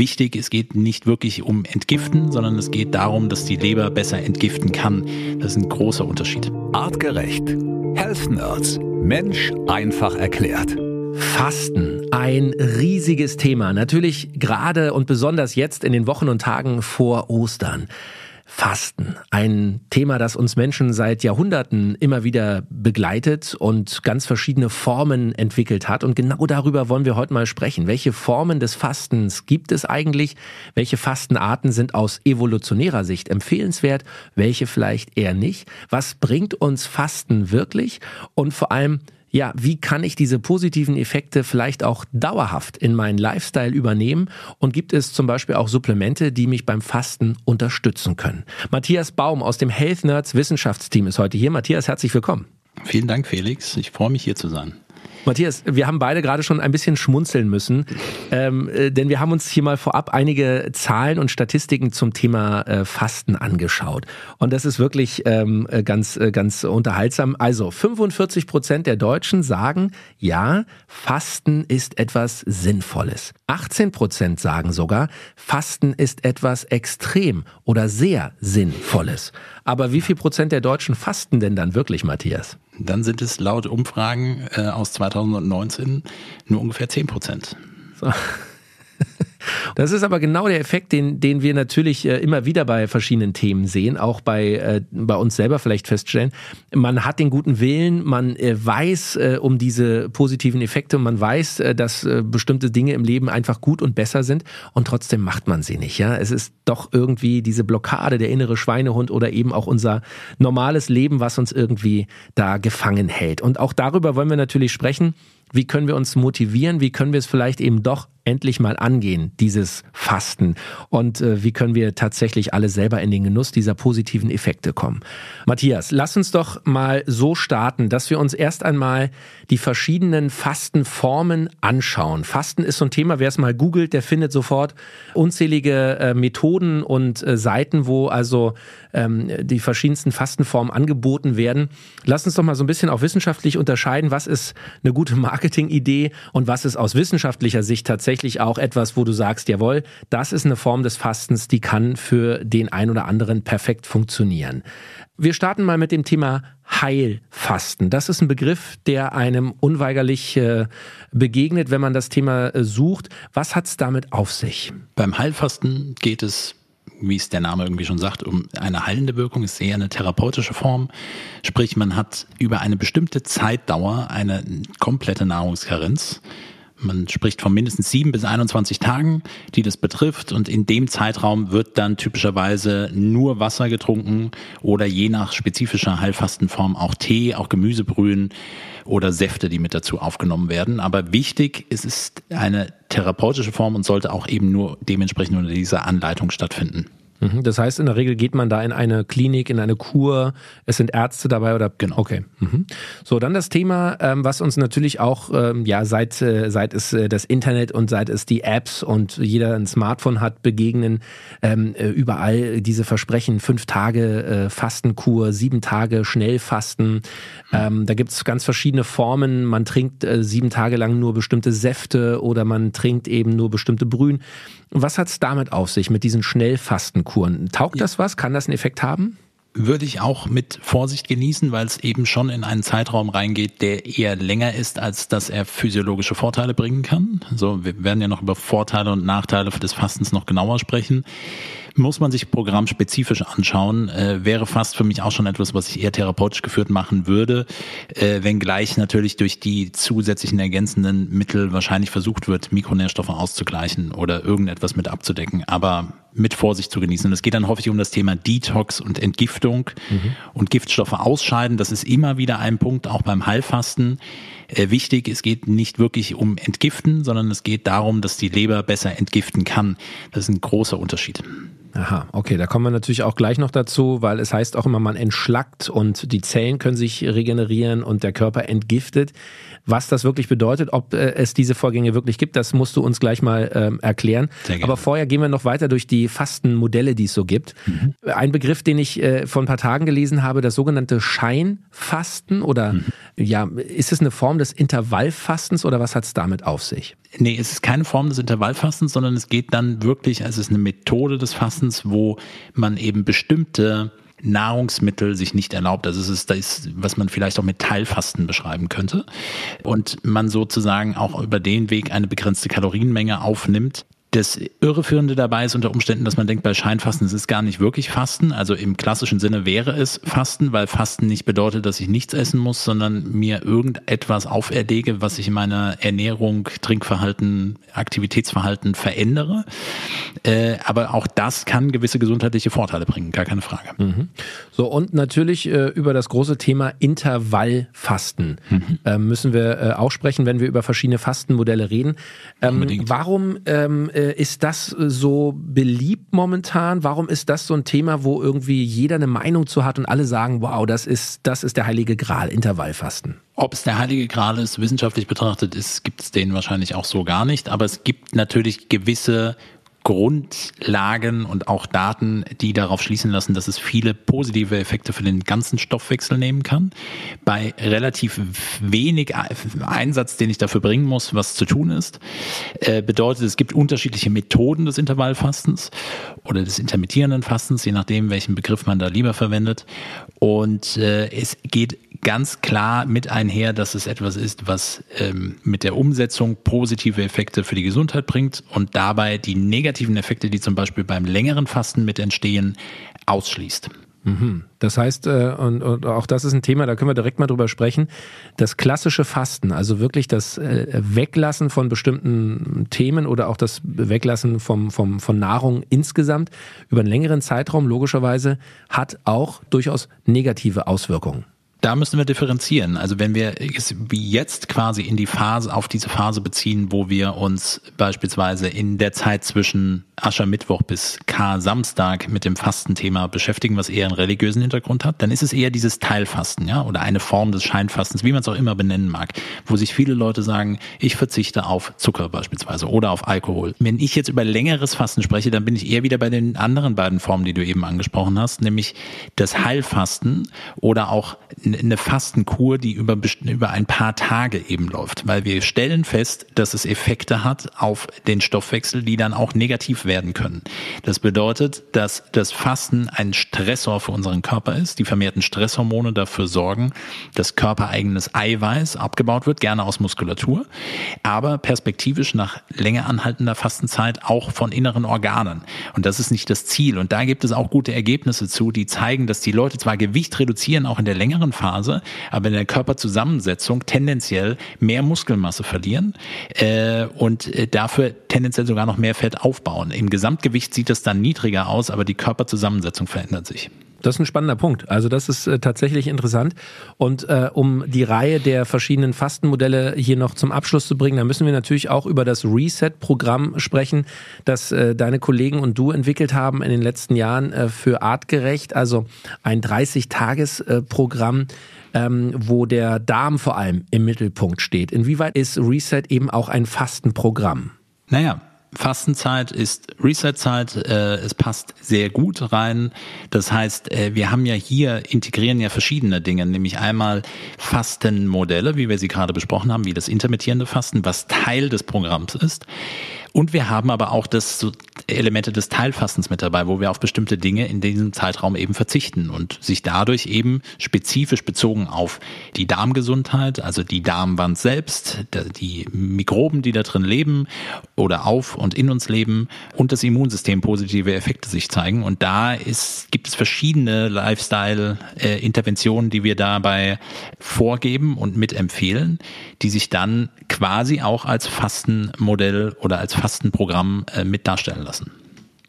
wichtig, es geht nicht wirklich um Entgiften, sondern es geht darum, dass die Leber besser entgiften kann. Das ist ein großer Unterschied. Artgerecht. Health Nerds. Mensch einfach erklärt. Fasten, ein riesiges Thema. Natürlich gerade und besonders jetzt in den Wochen und Tagen vor Ostern. Fasten, ein Thema, das uns Menschen seit Jahrhunderten immer wieder begleitet und ganz verschiedene Formen entwickelt hat. Und genau darüber wollen wir heute mal sprechen. Welche Formen des Fastens gibt es eigentlich? Welche Fastenarten sind aus evolutionärer Sicht empfehlenswert? Welche vielleicht eher nicht? Was bringt uns Fasten wirklich? Und vor allem, ja, wie kann ich diese positiven Effekte vielleicht auch dauerhaft in meinen Lifestyle übernehmen? Und gibt es zum Beispiel auch Supplemente, die mich beim Fasten unterstützen können? Matthias Baum aus dem Health Nerds Wissenschaftsteam ist heute hier. Matthias, herzlich willkommen. Vielen Dank, Felix. Ich freue mich hier zu sein. Matthias, wir haben beide gerade schon ein bisschen schmunzeln müssen, ähm, äh, denn wir haben uns hier mal vorab einige Zahlen und Statistiken zum Thema äh, Fasten angeschaut. Und das ist wirklich ähm, äh, ganz, äh, ganz unterhaltsam. Also 45 Prozent der Deutschen sagen, ja, Fasten ist etwas Sinnvolles. 18 Prozent sagen sogar, Fasten ist etwas extrem oder sehr Sinnvolles. Aber wie viel Prozent der Deutschen fasten denn dann wirklich, Matthias? Dann sind es laut Umfragen äh, aus 2019 nur ungefähr 10 Prozent. So. Das ist aber genau der Effekt, den, den wir natürlich äh, immer wieder bei verschiedenen Themen sehen, auch bei, äh, bei uns selber vielleicht feststellen. Man hat den guten Willen, man äh, weiß äh, um diese positiven Effekte, man weiß, äh, dass bestimmte Dinge im Leben einfach gut und besser sind und trotzdem macht man sie nicht. Ja, Es ist doch irgendwie diese Blockade, der innere Schweinehund oder eben auch unser normales Leben, was uns irgendwie da gefangen hält. Und auch darüber wollen wir natürlich sprechen. Wie können wir uns motivieren? Wie können wir es vielleicht eben doch endlich mal angehen, dieses Fasten? Und äh, wie können wir tatsächlich alle selber in den Genuss dieser positiven Effekte kommen? Matthias, lass uns doch mal so starten, dass wir uns erst einmal die verschiedenen Fastenformen anschauen. Fasten ist so ein Thema, wer es mal googelt, der findet sofort unzählige äh, Methoden und äh, Seiten, wo also ähm, die verschiedensten Fastenformen angeboten werden. Lass uns doch mal so ein bisschen auch wissenschaftlich unterscheiden, was ist eine gute Marketingidee und was ist aus wissenschaftlicher Sicht tatsächlich auch etwas, wo du sagst, jawohl, das ist eine Form des Fastens, die kann für den ein oder anderen perfekt funktionieren. Wir starten mal mit dem Thema Heilfasten. Das ist ein Begriff, der einem unweigerlich äh, begegnet, wenn man das Thema äh, sucht. Was hat es damit auf sich? Beim Heilfasten geht es wie es der Name irgendwie schon sagt, um eine heilende Wirkung, ist eher eine therapeutische Form. Sprich, man hat über eine bestimmte Zeitdauer eine komplette Nahrungskarenz. Man spricht von mindestens sieben bis 21 Tagen, die das betrifft. Und in dem Zeitraum wird dann typischerweise nur Wasser getrunken oder je nach spezifischer Heilfastenform auch Tee, auch Gemüsebrühen oder Säfte, die mit dazu aufgenommen werden. Aber wichtig, es ist eine therapeutische Form und sollte auch eben nur dementsprechend unter dieser Anleitung stattfinden. Mhm. Das heißt, in der Regel geht man da in eine Klinik, in eine Kur, es sind Ärzte dabei oder genau. Okay. Mhm. So, dann das Thema, ähm, was uns natürlich auch ähm, ja seit äh, seit es äh, das Internet und seit es die Apps und jeder ein Smartphone hat, begegnen ähm, äh, überall diese Versprechen: fünf Tage äh, Fastenkur, sieben Tage Schnellfasten. Ähm, da gibt es ganz verschiedene Formen. Man trinkt sieben Tage lang nur bestimmte Säfte oder man trinkt eben nur bestimmte Brühen. Was hat es damit auf sich mit diesen Schnellfastenkuren? Taugt ja. das was? Kann das einen Effekt haben? würde ich auch mit Vorsicht genießen, weil es eben schon in einen Zeitraum reingeht, der eher länger ist, als dass er physiologische Vorteile bringen kann. So, wir werden ja noch über Vorteile und Nachteile des Fastens noch genauer sprechen muss man sich programmspezifisch anschauen. Äh, wäre fast für mich auch schon etwas, was ich eher therapeutisch geführt machen würde, äh, wenngleich natürlich durch die zusätzlichen ergänzenden Mittel wahrscheinlich versucht wird, Mikronährstoffe auszugleichen oder irgendetwas mit abzudecken, aber mit Vorsicht zu genießen. Und es geht dann häufig um das Thema Detox und Entgiftung mhm. und Giftstoffe ausscheiden. Das ist immer wieder ein Punkt, auch beim Heilfasten. Äh, wichtig, es geht nicht wirklich um Entgiften, sondern es geht darum, dass die Leber besser entgiften kann. Das ist ein großer Unterschied. Aha, okay, da kommen wir natürlich auch gleich noch dazu, weil es heißt auch immer, man entschlackt und die Zellen können sich regenerieren und der Körper entgiftet. Was das wirklich bedeutet, ob äh, es diese Vorgänge wirklich gibt, das musst du uns gleich mal ähm, erklären. Aber vorher gehen wir noch weiter durch die Fastenmodelle, die es so gibt. Mhm. Ein Begriff, den ich äh, vor ein paar Tagen gelesen habe, das sogenannte Scheinfasten oder mhm. ja, ist es eine Form des Intervallfastens oder was hat es damit auf sich? Nee, es ist keine Form des Intervallfastens, sondern es geht dann wirklich, also es ist eine Methode des Fastens, wo man eben bestimmte Nahrungsmittel sich nicht erlaubt. Also es ist das, was man vielleicht auch mit Teilfasten beschreiben könnte. Und man sozusagen auch über den Weg eine begrenzte Kalorienmenge aufnimmt, das Irreführende dabei ist unter Umständen, dass man denkt, bei Scheinfasten es ist gar nicht wirklich Fasten. Also im klassischen Sinne wäre es Fasten, weil Fasten nicht bedeutet, dass ich nichts essen muss, sondern mir irgendetwas auferlege, was ich in meiner Ernährung, Trinkverhalten, Aktivitätsverhalten verändere. Äh, aber auch das kann gewisse gesundheitliche Vorteile bringen, gar keine Frage. Mhm. So, und natürlich äh, über das große Thema Intervallfasten mhm. äh, müssen wir äh, auch sprechen, wenn wir über verschiedene Fastenmodelle reden. Ähm, warum ähm, äh, ist das so beliebt momentan? Warum ist das so ein Thema, wo irgendwie jeder eine Meinung zu hat und alle sagen, wow, das ist, das ist der heilige Gral, Intervallfasten? Ob es der heilige Gral ist, wissenschaftlich betrachtet gibt es den wahrscheinlich auch so gar nicht. Aber es gibt natürlich gewisse Grundlagen und auch Daten, die darauf schließen lassen, dass es viele positive Effekte für den ganzen Stoffwechsel nehmen kann. Bei relativ wenig Einsatz, den ich dafür bringen muss, was zu tun ist, äh, bedeutet, es gibt unterschiedliche Methoden des Intervallfastens oder des intermittierenden Fastens, je nachdem, welchen Begriff man da lieber verwendet. Und äh, es geht ganz klar mit einher, dass es etwas ist, was ähm, mit der Umsetzung positive Effekte für die Gesundheit bringt und dabei die negativen Effekte, die zum Beispiel beim längeren Fasten mit entstehen, ausschließt. Mhm. Das heißt, äh, und, und auch das ist ein Thema, da können wir direkt mal drüber sprechen. Das klassische Fasten, also wirklich das äh, Weglassen von bestimmten Themen oder auch das Weglassen vom, vom, von Nahrung insgesamt über einen längeren Zeitraum logischerweise hat auch durchaus negative Auswirkungen da müssen wir differenzieren. Also wenn wir es wie jetzt quasi in die Phase, auf diese Phase beziehen, wo wir uns beispielsweise in der Zeit zwischen Aschermittwoch bis K-Samstag mit dem Fastenthema beschäftigen, was eher einen religiösen Hintergrund hat, dann ist es eher dieses Teilfasten, ja, oder eine Form des Scheinfastens, wie man es auch immer benennen mag, wo sich viele Leute sagen, ich verzichte auf Zucker beispielsweise oder auf Alkohol. Wenn ich jetzt über längeres Fasten spreche, dann bin ich eher wieder bei den anderen beiden Formen, die du eben angesprochen hast, nämlich das Heilfasten oder auch eine Fastenkur, die über, über ein paar Tage eben läuft, weil wir stellen fest, dass es Effekte hat auf den Stoffwechsel, die dann auch negativ werden können. Das bedeutet, dass das Fasten ein Stressor für unseren Körper ist. Die vermehrten Stresshormone dafür sorgen, dass körpereigenes Eiweiß abgebaut wird, gerne aus Muskulatur, aber perspektivisch nach länger anhaltender Fastenzeit auch von inneren Organen. Und das ist nicht das Ziel. Und da gibt es auch gute Ergebnisse zu, die zeigen, dass die Leute zwar Gewicht reduzieren, auch in der längeren Phase, aber in der Körperzusammensetzung tendenziell mehr Muskelmasse verlieren äh, und äh, dafür tendenziell sogar noch mehr Fett aufbauen. Im Gesamtgewicht sieht es dann niedriger aus, aber die Körperzusammensetzung verändert sich. Das ist ein spannender Punkt. Also das ist äh, tatsächlich interessant. Und äh, um die Reihe der verschiedenen Fastenmodelle hier noch zum Abschluss zu bringen, da müssen wir natürlich auch über das Reset-Programm sprechen, das äh, deine Kollegen und du entwickelt haben in den letzten Jahren äh, für Artgerecht. Also ein 30-Tages-Programm, ähm, wo der Darm vor allem im Mittelpunkt steht. Inwieweit ist Reset eben auch ein Fastenprogramm? Naja, Fastenzeit ist Resetzeit. Äh, es passt sehr gut rein. Das heißt, äh, wir haben ja hier, integrieren ja verschiedene Dinge, nämlich einmal Fastenmodelle, wie wir sie gerade besprochen haben, wie das intermittierende Fasten, was Teil des Programms ist. Und wir haben aber auch das so Elemente des Teilfastens mit dabei, wo wir auf bestimmte Dinge in diesem Zeitraum eben verzichten und sich dadurch eben spezifisch bezogen auf die Darmgesundheit, also die Darmwand selbst, die Mikroben, die da drin leben oder auf und in uns leben und das Immunsystem positive Effekte sich zeigen. Und da ist, gibt es verschiedene Lifestyle-Interventionen, die wir dabei vorgeben und mitempfehlen, die sich dann quasi auch als Fastenmodell oder als Fastenprogramm äh, mit darstellen lassen.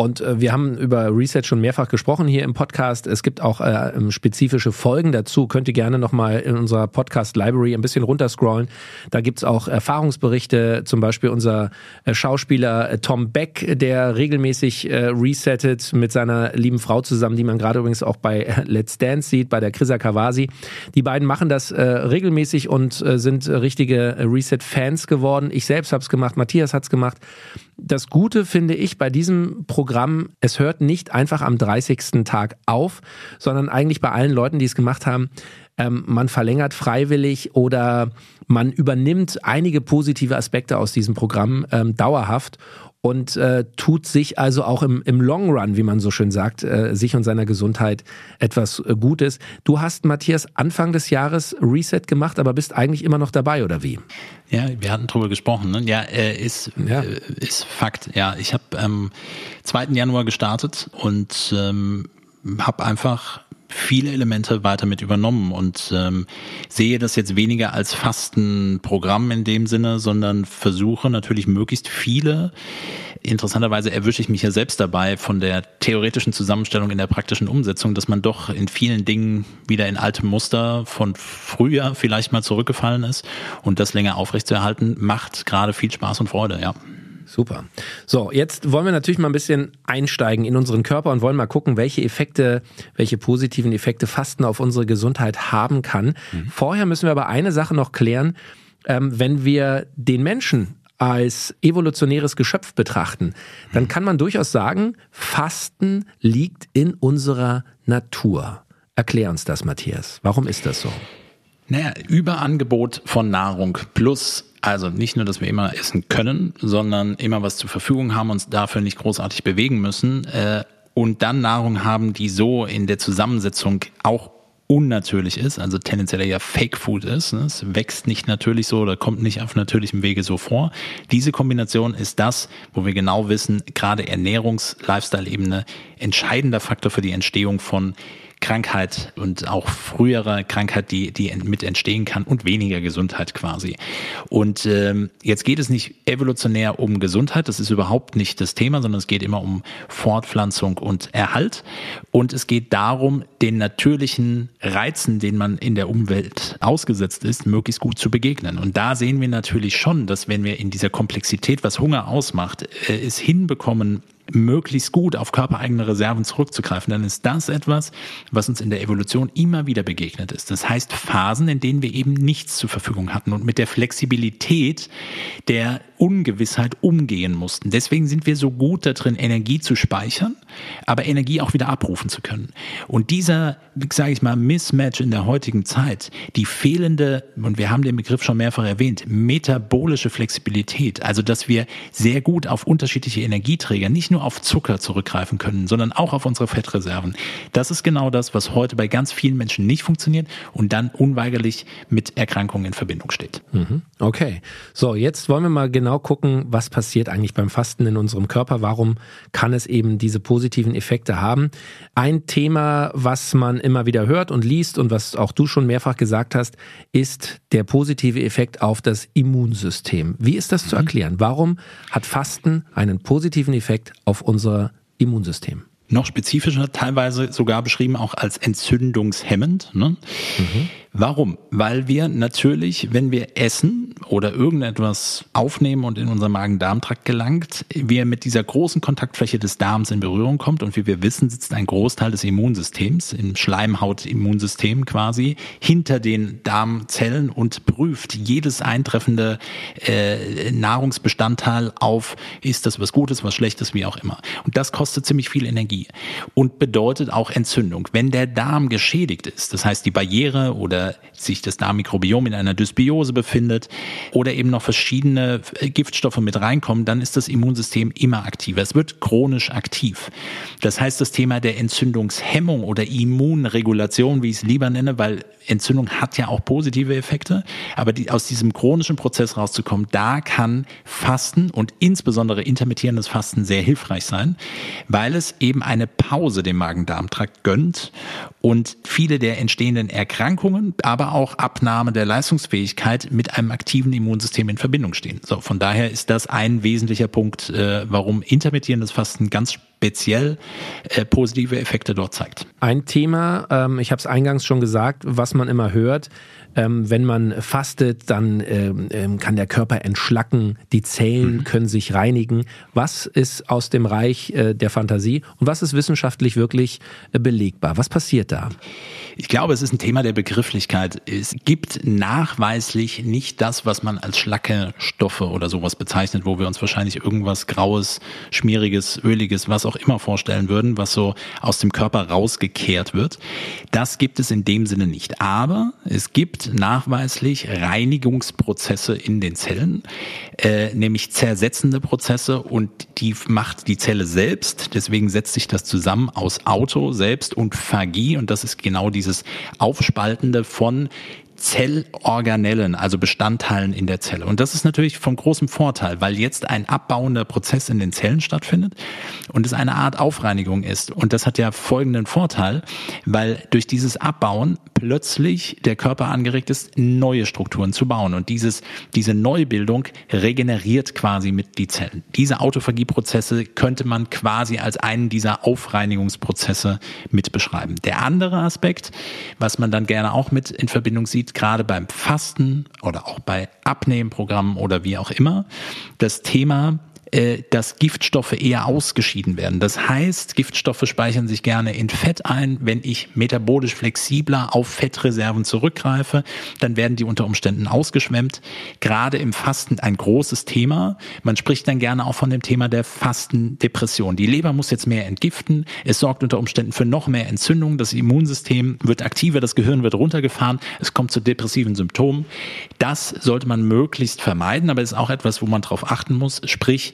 Und äh, wir haben über Reset schon mehrfach gesprochen hier im Podcast. Es gibt auch äh, ähm, spezifische Folgen dazu. Könnt ihr gerne nochmal in unserer Podcast-Library ein bisschen runterscrollen. Da gibt's auch Erfahrungsberichte, zum Beispiel unser äh, Schauspieler äh, Tom Beck, der regelmäßig äh, resettet mit seiner lieben Frau zusammen, die man gerade übrigens auch bei äh, Let's Dance sieht, bei der Krisa Kawasi. Die beiden machen das äh, regelmäßig und äh, sind richtige Reset-Fans geworden. Ich selbst habe es gemacht, Matthias hat's gemacht. Das Gute finde ich bei diesem Programm, es hört nicht einfach am 30. Tag auf, sondern eigentlich bei allen Leuten, die es gemacht haben, ähm, man verlängert freiwillig oder man übernimmt einige positive Aspekte aus diesem Programm ähm, dauerhaft und äh, tut sich also auch im, im Long Run, wie man so schön sagt, äh, sich und seiner Gesundheit etwas äh, Gutes. Du hast, Matthias, Anfang des Jahres Reset gemacht, aber bist eigentlich immer noch dabei, oder wie? Ja, wir hatten drüber gesprochen. Ne? Ja, äh, ist, ja. Äh, ist Fakt. Ja, ich habe am ähm, 2. Januar gestartet und ähm, habe einfach viele Elemente weiter mit übernommen und ähm, sehe das jetzt weniger als Fastenprogramm in dem Sinne, sondern versuche natürlich möglichst viele interessanterweise erwische ich mich ja selbst dabei von der theoretischen Zusammenstellung in der praktischen Umsetzung, dass man doch in vielen Dingen wieder in alte Muster von früher vielleicht mal zurückgefallen ist und das länger aufrechtzuerhalten, macht gerade viel Spaß und Freude, ja. Super. So, jetzt wollen wir natürlich mal ein bisschen einsteigen in unseren Körper und wollen mal gucken, welche Effekte, welche positiven Effekte Fasten auf unsere Gesundheit haben kann. Mhm. Vorher müssen wir aber eine Sache noch klären. Ähm, wenn wir den Menschen als evolutionäres Geschöpf betrachten, dann kann man durchaus sagen, Fasten liegt in unserer Natur. Erklär uns das, Matthias. Warum ist das so? Naja, Überangebot von Nahrung plus also nicht nur, dass wir immer essen können, sondern immer was zur Verfügung haben, uns dafür nicht großartig bewegen müssen äh, und dann Nahrung haben, die so in der Zusammensetzung auch unnatürlich ist, also tendenziell ja Fake Food ist. Ne? Es wächst nicht natürlich so oder kommt nicht auf natürlichem Wege so vor. Diese Kombination ist das, wo wir genau wissen, gerade Ernährungs-Lifestyle-Ebene entscheidender Faktor für die Entstehung von Krankheit und auch frühere Krankheit, die, die mit entstehen kann und weniger Gesundheit quasi. Und ähm, jetzt geht es nicht evolutionär um Gesundheit, das ist überhaupt nicht das Thema, sondern es geht immer um Fortpflanzung und Erhalt. Und es geht darum, den natürlichen Reizen, denen man in der Umwelt ausgesetzt ist, möglichst gut zu begegnen. Und da sehen wir natürlich schon, dass wenn wir in dieser Komplexität, was Hunger ausmacht, äh, es hinbekommen, möglichst gut auf körpereigene Reserven zurückzugreifen, dann ist das etwas, was uns in der Evolution immer wieder begegnet ist. Das heißt Phasen, in denen wir eben nichts zur Verfügung hatten und mit der Flexibilität der Ungewissheit umgehen mussten. Deswegen sind wir so gut da drin, Energie zu speichern, aber Energie auch wieder abrufen zu können. Und dieser, sage ich mal, Mismatch in der heutigen Zeit, die fehlende, und wir haben den Begriff schon mehrfach erwähnt, metabolische Flexibilität, also dass wir sehr gut auf unterschiedliche Energieträger, nicht nur auf Zucker zurückgreifen können, sondern auch auf unsere Fettreserven. Das ist genau das, was heute bei ganz vielen Menschen nicht funktioniert und dann unweigerlich mit Erkrankungen in Verbindung steht. Mhm. Okay, so jetzt wollen wir mal genau genau gucken, was passiert eigentlich beim Fasten in unserem Körper, warum kann es eben diese positiven Effekte haben. Ein Thema, was man immer wieder hört und liest und was auch du schon mehrfach gesagt hast, ist der positive Effekt auf das Immunsystem. Wie ist das mhm. zu erklären? Warum hat Fasten einen positiven Effekt auf unser Immunsystem? Noch spezifischer, teilweise sogar beschrieben auch als entzündungshemmend. Ne? Mhm. Warum? Weil wir natürlich, wenn wir essen oder irgendetwas aufnehmen und in unseren Magen-Darm-Trakt gelangt, wir mit dieser großen Kontaktfläche des Darms in Berührung kommt und wie wir wissen, sitzt ein Großteil des Immunsystems im Schleimhautimmunsystem quasi hinter den Darmzellen und prüft jedes eintreffende äh, Nahrungsbestandteil auf, ist das was Gutes, was Schlechtes, wie auch immer. Und das kostet ziemlich viel Energie und bedeutet auch Entzündung. Wenn der Darm geschädigt ist, das heißt die Barriere oder sich das Darmmikrobiom in einer Dysbiose befindet oder eben noch verschiedene äh, Giftstoffe mit reinkommen, dann ist das Immunsystem immer aktiver. Es wird chronisch aktiv. Das heißt, das Thema der Entzündungshemmung oder Immunregulation, wie ich es lieber nenne, weil Entzündung hat ja auch positive Effekte, aber die, aus diesem chronischen Prozess rauszukommen, da kann Fasten und insbesondere intermittierendes Fasten sehr hilfreich sein, weil es eben eine Pause dem Magen-Darm-Trakt gönnt und viele der entstehenden Erkrankungen, aber auch Abnahme der Leistungsfähigkeit mit einem aktiven Immunsystem in Verbindung stehen. So, von daher ist das ein wesentlicher Punkt, äh, warum intermittierendes Fasten ganz speziell äh, positive Effekte dort zeigt. Ein Thema, ähm, ich habe es eingangs schon gesagt, was man immer hört, ähm, wenn man fastet, dann ähm, ähm, kann der Körper entschlacken, die Zellen mhm. können sich reinigen. Was ist aus dem Reich äh, der Fantasie und was ist wissenschaftlich wirklich äh, belegbar? Was passiert da? Ich glaube, es ist ein Thema der Begrifflichkeit. Es gibt nachweislich nicht das, was man als schlacke Stoffe oder sowas bezeichnet, wo wir uns wahrscheinlich irgendwas Graues, Schmieriges, Öliges, was auch immer vorstellen würden, was so aus dem Körper rausgekehrt wird. Das gibt es in dem Sinne nicht. Aber es gibt gibt nachweislich Reinigungsprozesse in den Zellen, äh, nämlich zersetzende Prozesse und die macht die Zelle selbst. Deswegen setzt sich das zusammen aus Auto selbst und Phagie und das ist genau dieses Aufspaltende von Zellorganellen, also Bestandteilen in der Zelle. Und das ist natürlich von großem Vorteil, weil jetzt ein abbauender Prozess in den Zellen stattfindet und es eine Art Aufreinigung ist. Und das hat ja folgenden Vorteil, weil durch dieses Abbauen plötzlich der Körper angeregt ist, neue Strukturen zu bauen. Und dieses, diese Neubildung regeneriert quasi mit die Zellen. Diese Autophagieprozesse könnte man quasi als einen dieser Aufreinigungsprozesse mit beschreiben. Der andere Aspekt, was man dann gerne auch mit in Verbindung sieht, gerade beim Fasten oder auch bei Abnehmprogrammen oder wie auch immer das Thema äh, dass Giftstoffe eher ausgeschieden werden. Das heißt, Giftstoffe speichern sich gerne in Fett ein. Wenn ich metabolisch flexibler auf Fettreserven zurückgreife, dann werden die unter Umständen ausgeschwemmt. Gerade im Fasten ein großes Thema. Man spricht dann gerne auch von dem Thema der Fastendepression. Die Leber muss jetzt mehr entgiften. Es sorgt unter Umständen für noch mehr Entzündung. Das Immunsystem wird aktiver, das Gehirn wird runtergefahren. Es kommt zu depressiven Symptomen. Das sollte man möglichst vermeiden, aber es ist auch etwas, wo man darauf achten muss. Sprich,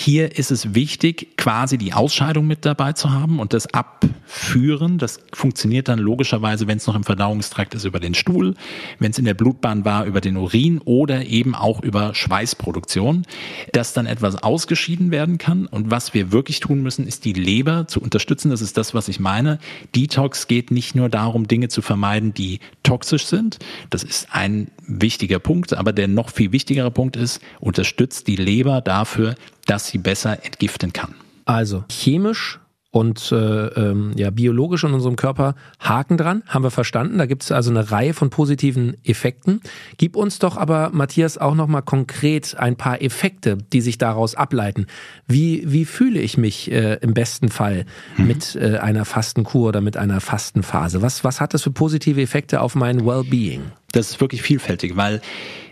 hier ist es wichtig, quasi die Ausscheidung mit dabei zu haben und das Abführen. Das funktioniert dann logischerweise, wenn es noch im Verdauungstrakt ist, über den Stuhl, wenn es in der Blutbahn war, über den Urin oder eben auch über Schweißproduktion, dass dann etwas ausgeschieden werden kann. Und was wir wirklich tun müssen, ist die Leber zu unterstützen. Das ist das, was ich meine. Detox geht nicht nur darum, Dinge zu vermeiden, die toxisch sind. Das ist ein wichtiger Punkt. Aber der noch viel wichtigere Punkt ist, unterstützt die Leber dafür, dass sie besser entgiften kann. Also chemisch und äh, ähm, ja, biologisch in unserem Körper Haken dran, haben wir verstanden. Da gibt es also eine Reihe von positiven Effekten. Gib uns doch aber, Matthias, auch nochmal konkret ein paar Effekte, die sich daraus ableiten. Wie, wie fühle ich mich äh, im besten Fall mhm. mit äh, einer Fastenkur oder mit einer Fastenphase? Was, was hat das für positive Effekte auf mein Wellbeing? Das ist wirklich vielfältig, weil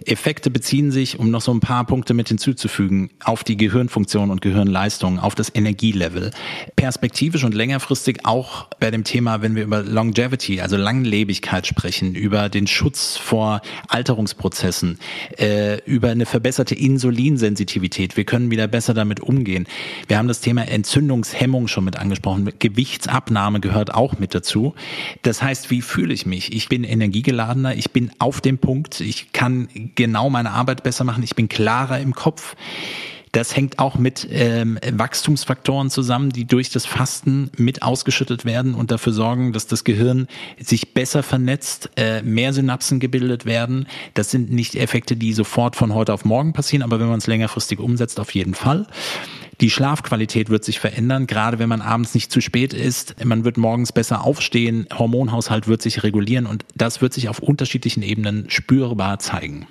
Effekte beziehen sich, um noch so ein paar Punkte mit hinzuzufügen, auf die Gehirnfunktion und Gehirnleistung, auf das Energielevel. Perspektivisch und längerfristig auch bei dem Thema, wenn wir über Longevity, also Langlebigkeit sprechen, über den Schutz vor Alterungsprozessen, äh, über eine verbesserte Insulinsensitivität. Wir können wieder besser damit umgehen. Wir haben das Thema Entzündungshemmung schon mit angesprochen. Gewichtsabnahme gehört auch mit dazu. Das heißt, wie fühle ich mich? Ich bin energiegeladener, ich bin auf dem Punkt, ich kann genau meine Arbeit besser machen, ich bin klarer im Kopf. Das hängt auch mit ähm, Wachstumsfaktoren zusammen, die durch das Fasten mit ausgeschüttet werden und dafür sorgen, dass das Gehirn sich besser vernetzt, äh, mehr Synapsen gebildet werden. Das sind nicht Effekte, die sofort von heute auf morgen passieren, aber wenn man es längerfristig umsetzt, auf jeden Fall. Die Schlafqualität wird sich verändern, gerade wenn man abends nicht zu spät ist. Man wird morgens besser aufstehen, Hormonhaushalt wird sich regulieren und das wird sich auf unterschiedlichen Ebenen spürbar zeigen.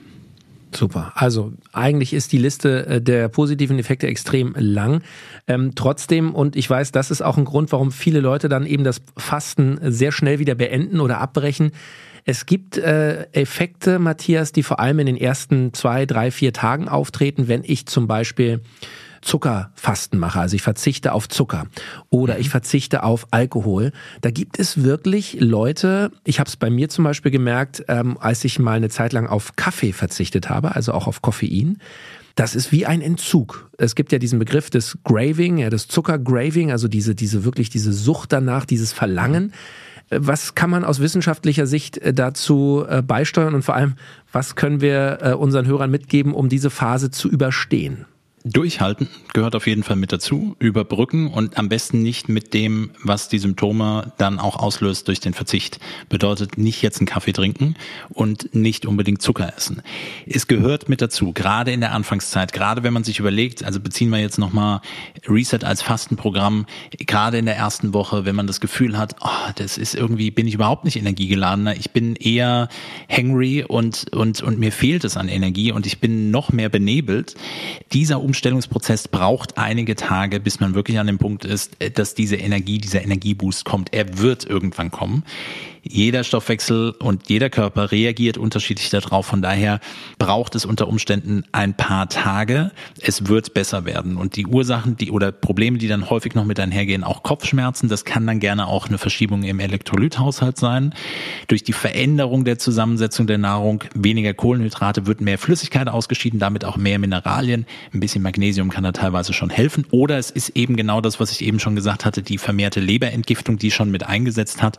Super. Also eigentlich ist die Liste äh, der positiven Effekte extrem lang. Ähm, trotzdem, und ich weiß, das ist auch ein Grund, warum viele Leute dann eben das Fasten sehr schnell wieder beenden oder abbrechen. Es gibt äh, Effekte, Matthias, die vor allem in den ersten zwei, drei, vier Tagen auftreten, wenn ich zum Beispiel Zuckerfasten mache, also ich verzichte auf Zucker oder mhm. ich verzichte auf Alkohol, da gibt es wirklich Leute, ich habe es bei mir zum Beispiel gemerkt, ähm, als ich mal eine Zeit lang auf Kaffee verzichtet habe, also auch auf Koffein, das ist wie ein Entzug. Es gibt ja diesen Begriff des Graving, ja, des Zuckergraving, also diese, diese wirklich diese Sucht danach, dieses Verlangen. Was kann man aus wissenschaftlicher Sicht äh, dazu äh, beisteuern und vor allem, was können wir äh, unseren Hörern mitgeben, um diese Phase zu überstehen? Durchhalten gehört auf jeden Fall mit dazu, überbrücken und am besten nicht mit dem, was die Symptome dann auch auslöst durch den Verzicht. Bedeutet nicht jetzt einen Kaffee trinken und nicht unbedingt Zucker essen. Es gehört mit dazu, gerade in der Anfangszeit, gerade wenn man sich überlegt, also beziehen wir jetzt nochmal Reset als Fastenprogramm, gerade in der ersten Woche, wenn man das Gefühl hat, oh, das ist irgendwie, bin ich überhaupt nicht energiegeladener, ich bin eher hangry und, und, und mir fehlt es an Energie und ich bin noch mehr benebelt. Dieser Umstand Umstellungsprozess braucht einige Tage, bis man wirklich an dem Punkt ist, dass diese Energie, dieser Energieboost kommt. Er wird irgendwann kommen. Jeder Stoffwechsel und jeder Körper reagiert unterschiedlich darauf. Von daher braucht es unter Umständen ein paar Tage. Es wird besser werden. Und die Ursachen, die oder Probleme, die dann häufig noch mit einhergehen, auch Kopfschmerzen, das kann dann gerne auch eine Verschiebung im Elektrolythaushalt sein. Durch die Veränderung der Zusammensetzung der Nahrung, weniger Kohlenhydrate, wird mehr Flüssigkeit ausgeschieden, damit auch mehr Mineralien. Ein bisschen Magnesium kann da teilweise schon helfen. Oder es ist eben genau das, was ich eben schon gesagt hatte, die vermehrte Leberentgiftung, die schon mit eingesetzt hat.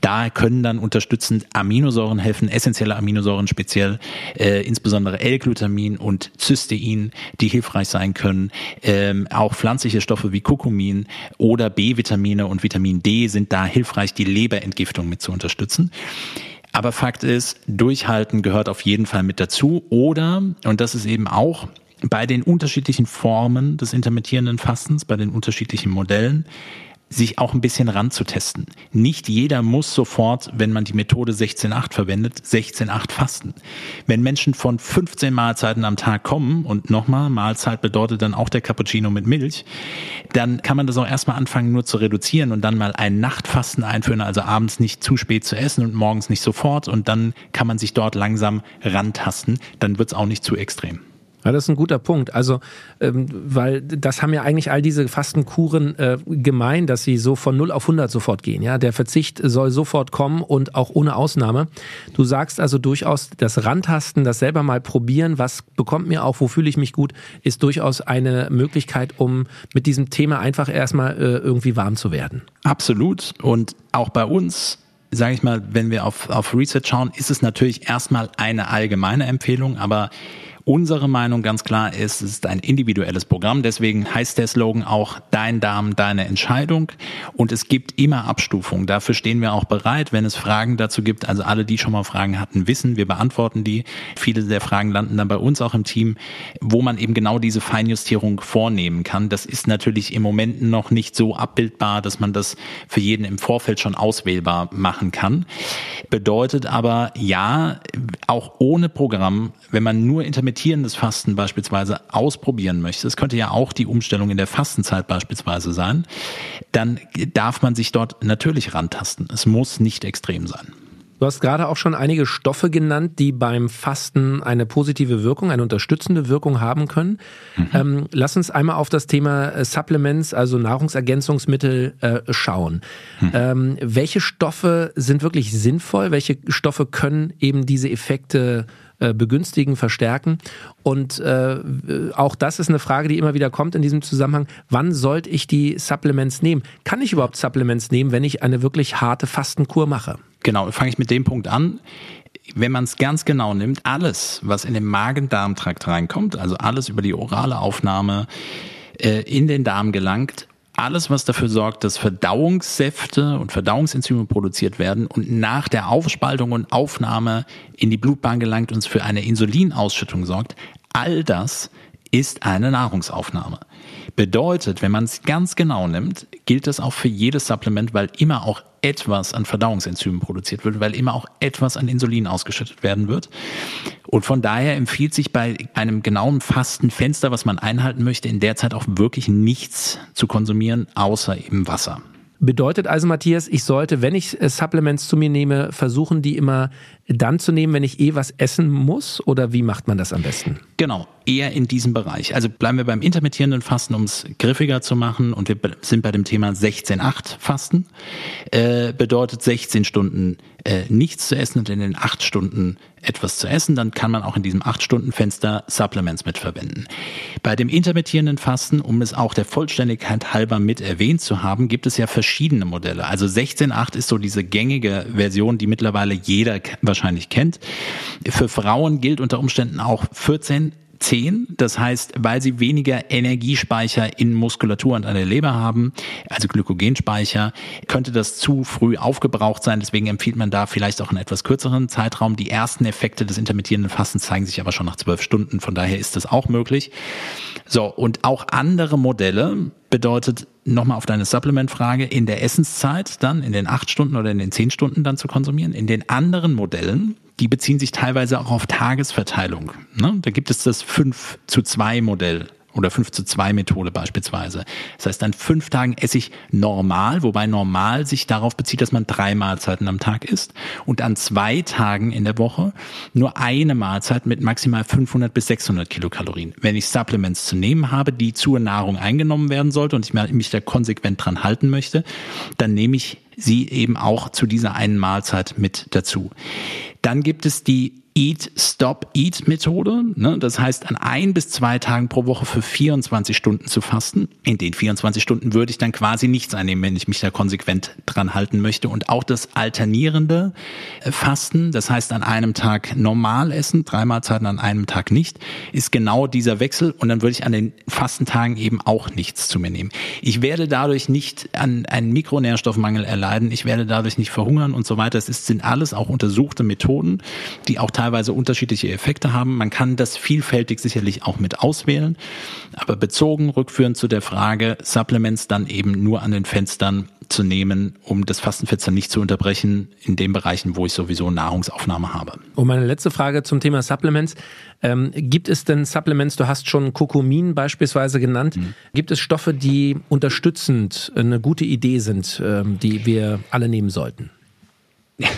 Da können dann unterstützend Aminosäuren helfen, essentielle Aminosäuren speziell, äh, insbesondere L-Glutamin und Cystein, die hilfreich sein können. Ähm, auch pflanzliche Stoffe wie Kurkumin oder B-Vitamine und Vitamin D sind da hilfreich, die Leberentgiftung mit zu unterstützen. Aber Fakt ist, durchhalten gehört auf jeden Fall mit dazu. Oder, und das ist eben auch bei den unterschiedlichen Formen des intermittierenden Fastens, bei den unterschiedlichen Modellen, sich auch ein bisschen ranzutesten. Nicht jeder muss sofort, wenn man die Methode 16.8 verwendet, 16.8 fasten. Wenn Menschen von 15 Mahlzeiten am Tag kommen und nochmal, Mahlzeit bedeutet dann auch der Cappuccino mit Milch, dann kann man das auch erstmal anfangen nur zu reduzieren und dann mal ein Nachtfasten einführen, also abends nicht zu spät zu essen und morgens nicht sofort und dann kann man sich dort langsam rantasten, dann wird's auch nicht zu extrem. Ja, das ist ein guter Punkt. Also, ähm, weil das haben ja eigentlich all diese Fastenkuren äh, gemein, dass sie so von 0 auf 100 sofort gehen. Ja, der Verzicht soll sofort kommen und auch ohne Ausnahme. Du sagst also durchaus, das Rantasten, das selber mal probieren, was bekommt mir auch, wo fühle ich mich gut, ist durchaus eine Möglichkeit, um mit diesem Thema einfach erstmal äh, irgendwie warm zu werden. Absolut. Und auch bei uns sage ich mal, wenn wir auf, auf Research schauen, ist es natürlich erstmal eine allgemeine Empfehlung, aber Unsere Meinung ganz klar ist, es ist ein individuelles Programm, deswegen heißt der Slogan auch Dein Darm, deine Entscheidung und es gibt immer Abstufungen. Dafür stehen wir auch bereit, wenn es Fragen dazu gibt. Also alle, die schon mal Fragen hatten, wissen, wir beantworten die. Viele der Fragen landen dann bei uns auch im Team, wo man eben genau diese Feinjustierung vornehmen kann. Das ist natürlich im Moment noch nicht so abbildbar, dass man das für jeden im Vorfeld schon auswählbar machen kann. Bedeutet aber, ja, auch ohne Programm, wenn man nur intermittent intermittierendes Fasten beispielsweise ausprobieren möchte, das könnte ja auch die Umstellung in der Fastenzeit beispielsweise sein, dann darf man sich dort natürlich rantasten. Es muss nicht extrem sein. Du hast gerade auch schon einige Stoffe genannt, die beim Fasten eine positive Wirkung, eine unterstützende Wirkung haben können. Mhm. Ähm, lass uns einmal auf das Thema äh, Supplements, also Nahrungsergänzungsmittel, äh, schauen. Mhm. Ähm, welche Stoffe sind wirklich sinnvoll? Welche Stoffe können eben diese Effekte äh, begünstigen, verstärken. Und äh, auch das ist eine Frage, die immer wieder kommt in diesem Zusammenhang. Wann sollte ich die Supplements nehmen? Kann ich überhaupt Supplements nehmen, wenn ich eine wirklich harte Fastenkur mache? Genau, fange ich mit dem Punkt an wenn man es ganz genau nimmt, alles, was in den Magen-Darm-Trakt reinkommt, also alles über die orale Aufnahme äh, in den Darm gelangt, alles, was dafür sorgt, dass Verdauungssäfte und Verdauungsenzyme produziert werden und nach der Aufspaltung und Aufnahme in die Blutbahn gelangt und für eine Insulinausschüttung sorgt, all das ist eine Nahrungsaufnahme. Bedeutet, wenn man es ganz genau nimmt, gilt das auch für jedes Supplement, weil immer auch etwas an Verdauungsenzymen produziert wird, weil immer auch etwas an Insulin ausgeschüttet werden wird. Und von daher empfiehlt sich bei einem genauen Fastenfenster, was man einhalten möchte, in der Zeit auch wirklich nichts zu konsumieren, außer eben Wasser. Bedeutet also, Matthias, ich sollte, wenn ich äh, Supplements zu mir nehme, versuchen, die immer dann zu nehmen, wenn ich eh was essen muss? Oder wie macht man das am besten? Genau, eher in diesem Bereich. Also bleiben wir beim intermittierenden Fasten, um es griffiger zu machen. Und wir sind bei dem Thema 16-8 Fasten. Äh, bedeutet 16 Stunden äh, nichts zu essen und in den 8 Stunden etwas zu essen. Dann kann man auch in diesem 8-Stunden-Fenster Supplements mitverwenden. Bei dem intermittierenden Fasten, um es auch der Vollständigkeit halber mit erwähnt zu haben, gibt es ja verschiedene Modelle. Also 16-8 ist so diese gängige Version, die mittlerweile jeder wahrscheinlich kennt. Für Frauen gilt unter Umständen auch 14 10. Das heißt, weil sie weniger Energiespeicher in Muskulatur und an der Leber haben, also Glykogenspeicher, könnte das zu früh aufgebraucht sein. Deswegen empfiehlt man da vielleicht auch einen etwas kürzeren Zeitraum. Die ersten Effekte des intermittierenden Fastens zeigen sich aber schon nach zwölf Stunden. Von daher ist das auch möglich. So, und auch andere Modelle bedeutet, nochmal auf deine Supplement-Frage, in der Essenszeit dann, in den acht Stunden oder in den zehn Stunden dann zu konsumieren. In den anderen Modellen, die beziehen sich teilweise auch auf Tagesverteilung. Ne? Da gibt es das 5 zu 2 Modell oder 5 zu 2 Methode beispielsweise. Das heißt, an fünf Tagen esse ich normal, wobei normal sich darauf bezieht, dass man drei Mahlzeiten am Tag isst und an zwei Tagen in der Woche nur eine Mahlzeit mit maximal 500 bis 600 Kilokalorien. Wenn ich Supplements zu nehmen habe, die zur Nahrung eingenommen werden sollte und ich mich da konsequent dran halten möchte, dann nehme ich sie eben auch zu dieser einen Mahlzeit mit dazu. Dann gibt es die Eat, Stop, Eat Methode. Ne? Das heißt, an ein bis zwei Tagen pro Woche für 24 Stunden zu fasten. In den 24 Stunden würde ich dann quasi nichts einnehmen, wenn ich mich da konsequent dran halten möchte. Und auch das alternierende äh, Fasten, das heißt an einem Tag normal essen, drei Mahlzeiten an einem Tag nicht, ist genau dieser Wechsel. Und dann würde ich an den Fastentagen eben auch nichts zu mir nehmen. Ich werde dadurch nicht an einen Mikronährstoffmangel erleiden. Ich werde dadurch nicht verhungern und so weiter. Es sind alles auch untersuchte Methoden, die auch teilweise unterschiedliche Effekte haben. Man kann das vielfältig sicherlich auch mit auswählen, aber bezogen rückführend zu der Frage, Supplements dann eben nur an den Fenstern zu nehmen, um das Fastenfenster nicht zu unterbrechen in den Bereichen, wo ich sowieso Nahrungsaufnahme habe. Und meine letzte Frage zum Thema Supplements. Ähm, gibt es denn Supplements, du hast schon Kokomin beispielsweise genannt, mhm. gibt es Stoffe, die unterstützend eine gute Idee sind, ähm, die wir alle nehmen sollten?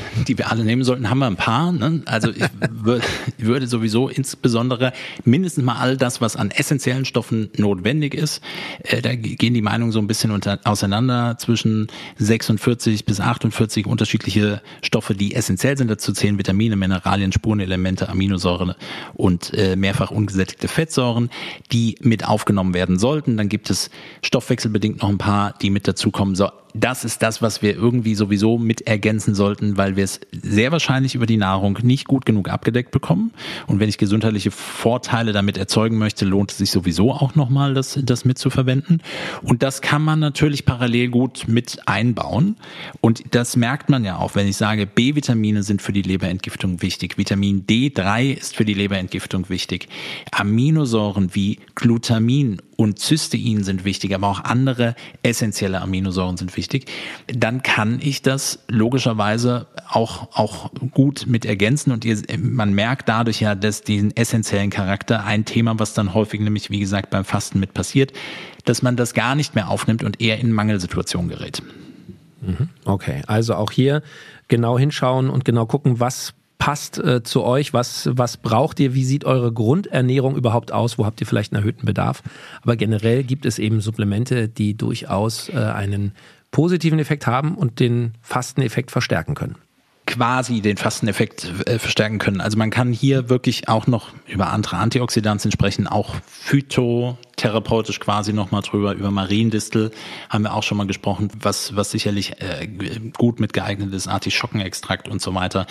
die wir alle nehmen sollten, haben wir ein paar. Ne? Also ich würde, würde sowieso insbesondere mindestens mal all das, was an essentiellen Stoffen notwendig ist, äh, da gehen die Meinungen so ein bisschen unter, auseinander zwischen 46 bis 48 unterschiedliche Stoffe, die essentiell sind. Dazu zählen Vitamine, Mineralien, Spurenelemente, Aminosäuren und äh, mehrfach ungesättigte Fettsäuren, die mit aufgenommen werden sollten. Dann gibt es stoffwechselbedingt noch ein paar, die mit dazukommen. So, das ist das, was wir irgendwie sowieso mit ergänzen sollten, weil wir es sehr wahrscheinlich über die Nahrung nicht gut genug abgedeckt bekommen. Und wenn ich gesundheitliche Vorteile damit erzeugen möchte, lohnt es sich sowieso auch nochmal, das, das mitzuverwenden. Und das kann man natürlich parallel gut mit einbauen. Und das merkt man ja auch, wenn ich sage, B-Vitamine sind für die Leberentgiftung wichtig. Vitamin D3 ist für die Leberentgiftung wichtig. Aminosäuren wie Glutamin und Cystein sind wichtig, aber auch andere essentielle Aminosäuren sind wichtig, dann kann ich das logischerweise auch, auch gut mit ergänzen und ihr, man merkt dadurch ja, dass diesen essentiellen Charakter ein Thema, was dann häufig nämlich, wie gesagt, beim Fasten mit passiert, dass man das gar nicht mehr aufnimmt und eher in Mangelsituationen gerät. Mhm. Okay, also auch hier genau hinschauen und genau gucken, was passt äh, zu euch? Was, was braucht ihr? Wie sieht eure Grundernährung überhaupt aus? Wo habt ihr vielleicht einen erhöhten Bedarf? Aber generell gibt es eben Supplemente, die durchaus äh, einen positiven Effekt haben und den Fasteneffekt verstärken können quasi den Fasteneffekt äh, verstärken können. Also man kann hier wirklich auch noch über andere Antioxidantien sprechen, auch phytotherapeutisch quasi nochmal drüber, über Mariendistel haben wir auch schon mal gesprochen, was, was sicherlich äh, gut mit geeignet ist, Artischockenextrakt und so weiter.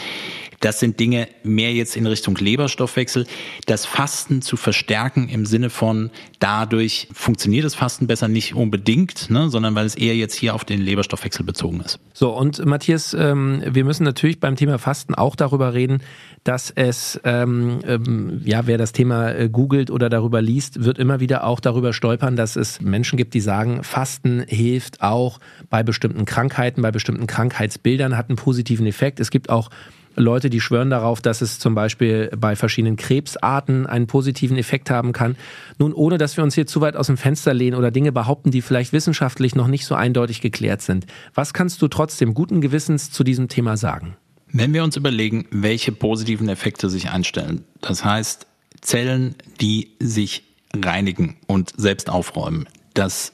Das sind Dinge mehr jetzt in Richtung Leberstoffwechsel. Das Fasten zu verstärken im Sinne von dadurch funktioniert das Fasten besser nicht unbedingt, ne, sondern weil es eher jetzt hier auf den Leberstoffwechsel bezogen ist. So, und Matthias, ähm, wir müssen natürlich beim Thema Fasten auch darüber reden, dass es, ähm, ähm, ja, wer das Thema äh, googelt oder darüber liest, wird immer wieder auch darüber stolpern, dass es Menschen gibt, die sagen, Fasten hilft auch bei bestimmten Krankheiten, bei bestimmten Krankheitsbildern, hat einen positiven Effekt. Es gibt auch Leute, die schwören darauf, dass es zum Beispiel bei verschiedenen Krebsarten einen positiven Effekt haben kann. Nun, ohne dass wir uns hier zu weit aus dem Fenster lehnen oder Dinge behaupten, die vielleicht wissenschaftlich noch nicht so eindeutig geklärt sind. Was kannst du trotzdem guten Gewissens zu diesem Thema sagen? Wenn wir uns überlegen, welche positiven Effekte sich einstellen, das heißt Zellen, die sich reinigen und selbst aufräumen, dass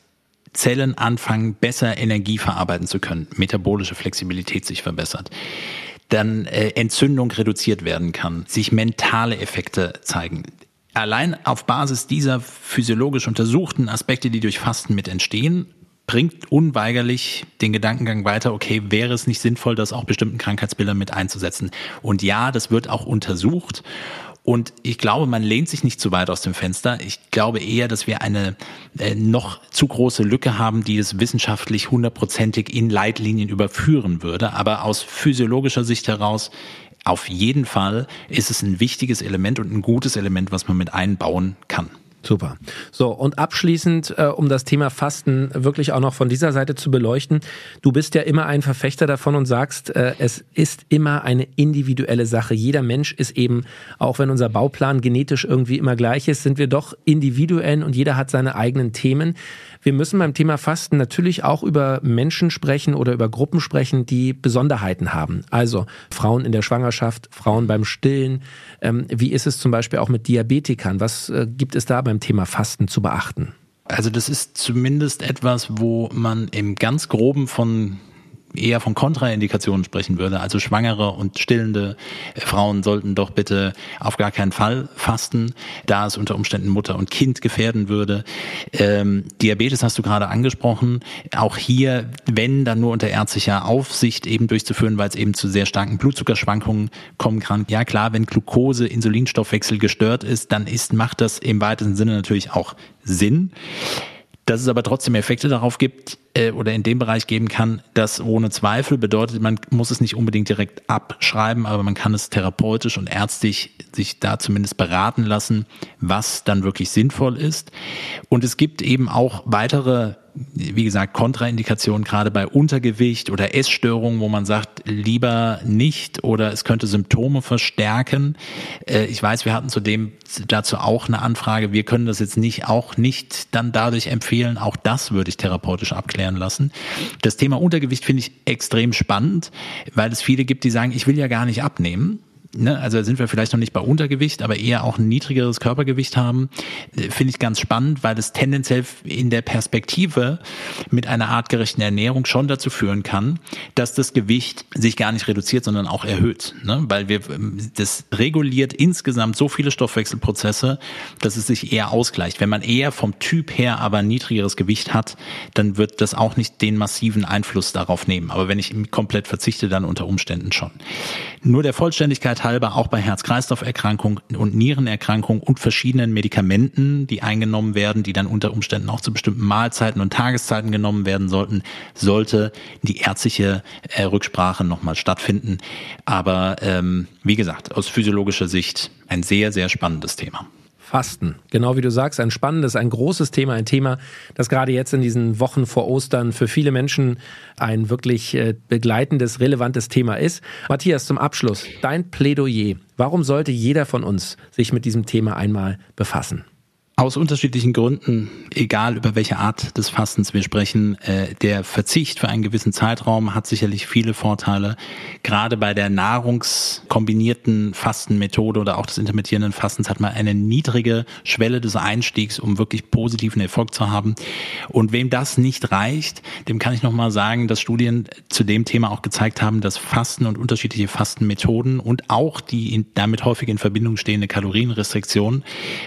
Zellen anfangen, besser Energie verarbeiten zu können, metabolische Flexibilität sich verbessert, dann äh, Entzündung reduziert werden kann, sich mentale Effekte zeigen. Allein auf Basis dieser physiologisch untersuchten Aspekte, die durch Fasten mit entstehen, bringt unweigerlich den Gedankengang weiter, okay, wäre es nicht sinnvoll, das auch bestimmten Krankheitsbildern mit einzusetzen? Und ja, das wird auch untersucht. Und ich glaube, man lehnt sich nicht zu weit aus dem Fenster. Ich glaube eher, dass wir eine äh, noch zu große Lücke haben, die es wissenschaftlich hundertprozentig in Leitlinien überführen würde. Aber aus physiologischer Sicht heraus auf jeden Fall ist es ein wichtiges Element und ein gutes Element, was man mit einbauen kann. Super. So, und abschließend, äh, um das Thema Fasten wirklich auch noch von dieser Seite zu beleuchten. Du bist ja immer ein Verfechter davon und sagst, äh, es ist immer eine individuelle Sache. Jeder Mensch ist eben, auch wenn unser Bauplan genetisch irgendwie immer gleich ist, sind wir doch individuell und jeder hat seine eigenen Themen. Wir müssen beim Thema Fasten natürlich auch über Menschen sprechen oder über Gruppen sprechen, die Besonderheiten haben. Also Frauen in der Schwangerschaft, Frauen beim Stillen. Ähm, wie ist es zum Beispiel auch mit Diabetikern? Was äh, gibt es da beim Thema Fasten zu beachten? Also das ist zumindest etwas, wo man im ganz groben von eher von Kontraindikationen sprechen würde. Also schwangere und stillende Frauen sollten doch bitte auf gar keinen Fall fasten, da es unter Umständen Mutter und Kind gefährden würde. Ähm, Diabetes hast du gerade angesprochen. Auch hier, wenn dann nur unter ärztlicher Aufsicht eben durchzuführen, weil es eben zu sehr starken Blutzuckerschwankungen kommen kann. Ja klar, wenn Glucose, Insulinstoffwechsel gestört ist, dann ist, macht das im weitesten Sinne natürlich auch Sinn. Dass es aber trotzdem Effekte darauf gibt äh, oder in dem Bereich geben kann, das ohne Zweifel bedeutet, man muss es nicht unbedingt direkt abschreiben, aber man kann es therapeutisch und ärztlich sich da zumindest beraten lassen, was dann wirklich sinnvoll ist. Und es gibt eben auch weitere wie gesagt, Kontraindikationen gerade bei Untergewicht oder Essstörungen, wo man sagt, lieber nicht oder es könnte Symptome verstärken. Äh, ich weiß, wir hatten zudem dazu auch eine Anfrage. Wir können das jetzt nicht auch nicht dann dadurch empfehlen. Auch das würde ich therapeutisch abklären lassen. Das Thema Untergewicht finde ich extrem spannend, weil es viele gibt, die sagen, ich will ja gar nicht abnehmen. Ne, also sind wir vielleicht noch nicht bei Untergewicht, aber eher auch ein niedrigeres Körpergewicht haben, äh, finde ich ganz spannend, weil es tendenziell in der Perspektive mit einer artgerechten Ernährung schon dazu führen kann, dass das Gewicht sich gar nicht reduziert, sondern auch erhöht. Ne? Weil wir ähm, das reguliert insgesamt so viele Stoffwechselprozesse, dass es sich eher ausgleicht. Wenn man eher vom Typ her aber ein niedrigeres Gewicht hat, dann wird das auch nicht den massiven Einfluss darauf nehmen. Aber wenn ich komplett verzichte, dann unter Umständen schon. Nur der Vollständigkeit Halber auch bei Herz-Kreislauf-Erkrankungen und Nierenerkrankungen und verschiedenen Medikamenten, die eingenommen werden, die dann unter Umständen auch zu bestimmten Mahlzeiten und Tageszeiten genommen werden sollten, sollte die ärztliche äh, Rücksprache nochmal stattfinden. Aber ähm, wie gesagt, aus physiologischer Sicht ein sehr, sehr spannendes Thema. Fasten. Genau wie du sagst, ein spannendes, ein großes Thema, ein Thema, das gerade jetzt in diesen Wochen vor Ostern für viele Menschen ein wirklich äh, begleitendes, relevantes Thema ist. Matthias, zum Abschluss, dein Plädoyer. Warum sollte jeder von uns sich mit diesem Thema einmal befassen? Aus unterschiedlichen Gründen, egal über welche Art des Fastens wir sprechen, äh, der Verzicht für einen gewissen Zeitraum hat sicherlich viele Vorteile. Gerade bei der nahrungskombinierten Fastenmethode oder auch des intermittierenden Fastens hat man eine niedrige Schwelle des Einstiegs, um wirklich positiven Erfolg zu haben. Und wem das nicht reicht, dem kann ich nochmal sagen, dass Studien zu dem Thema auch gezeigt haben, dass Fasten und unterschiedliche Fastenmethoden und auch die damit häufig in Verbindung stehende Kalorienrestriktion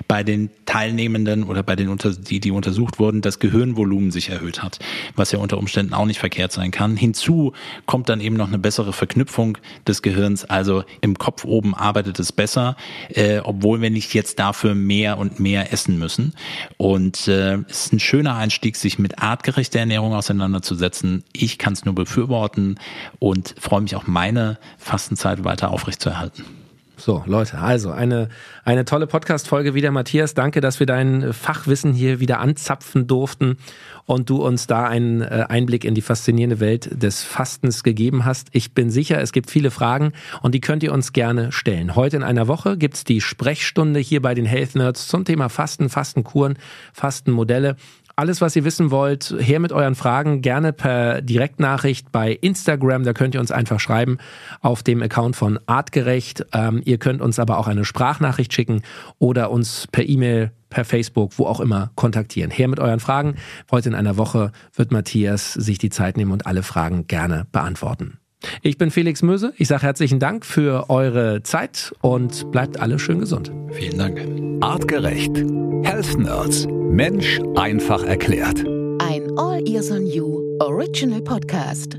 bei den Teilnehmern Teilnehmenden oder bei den, unter, die, die untersucht wurden, das Gehirnvolumen sich erhöht hat, was ja unter Umständen auch nicht verkehrt sein kann. Hinzu kommt dann eben noch eine bessere Verknüpfung des Gehirns, also im Kopf oben arbeitet es besser, äh, obwohl wir nicht jetzt dafür mehr und mehr essen müssen. Und äh, es ist ein schöner Einstieg, sich mit artgerechter Ernährung auseinanderzusetzen. Ich kann es nur befürworten und freue mich auch meine Fastenzeit weiter aufrechtzuerhalten. So, Leute, also eine, eine tolle Podcast-Folge wieder, Matthias. Danke, dass wir dein Fachwissen hier wieder anzapfen durften und du uns da einen äh, Einblick in die faszinierende Welt des Fastens gegeben hast. Ich bin sicher, es gibt viele Fragen und die könnt ihr uns gerne stellen. Heute in einer Woche gibt's die Sprechstunde hier bei den Health Nerds zum Thema Fasten, Fastenkuren, Fastenmodelle. Alles, was ihr wissen wollt, her mit euren Fragen, gerne per Direktnachricht bei Instagram. Da könnt ihr uns einfach schreiben auf dem Account von Artgerecht. Ähm, ihr könnt uns aber auch eine Sprachnachricht schicken oder uns per E-Mail, per Facebook, wo auch immer kontaktieren. Her mit euren Fragen. Heute in einer Woche wird Matthias sich die Zeit nehmen und alle Fragen gerne beantworten. Ich bin Felix Möse. Ich sage herzlichen Dank für eure Zeit und bleibt alle schön gesund. Vielen Dank. Artgerecht. Health Nerds. Mensch einfach erklärt. Ein All Ears on You Original Podcast.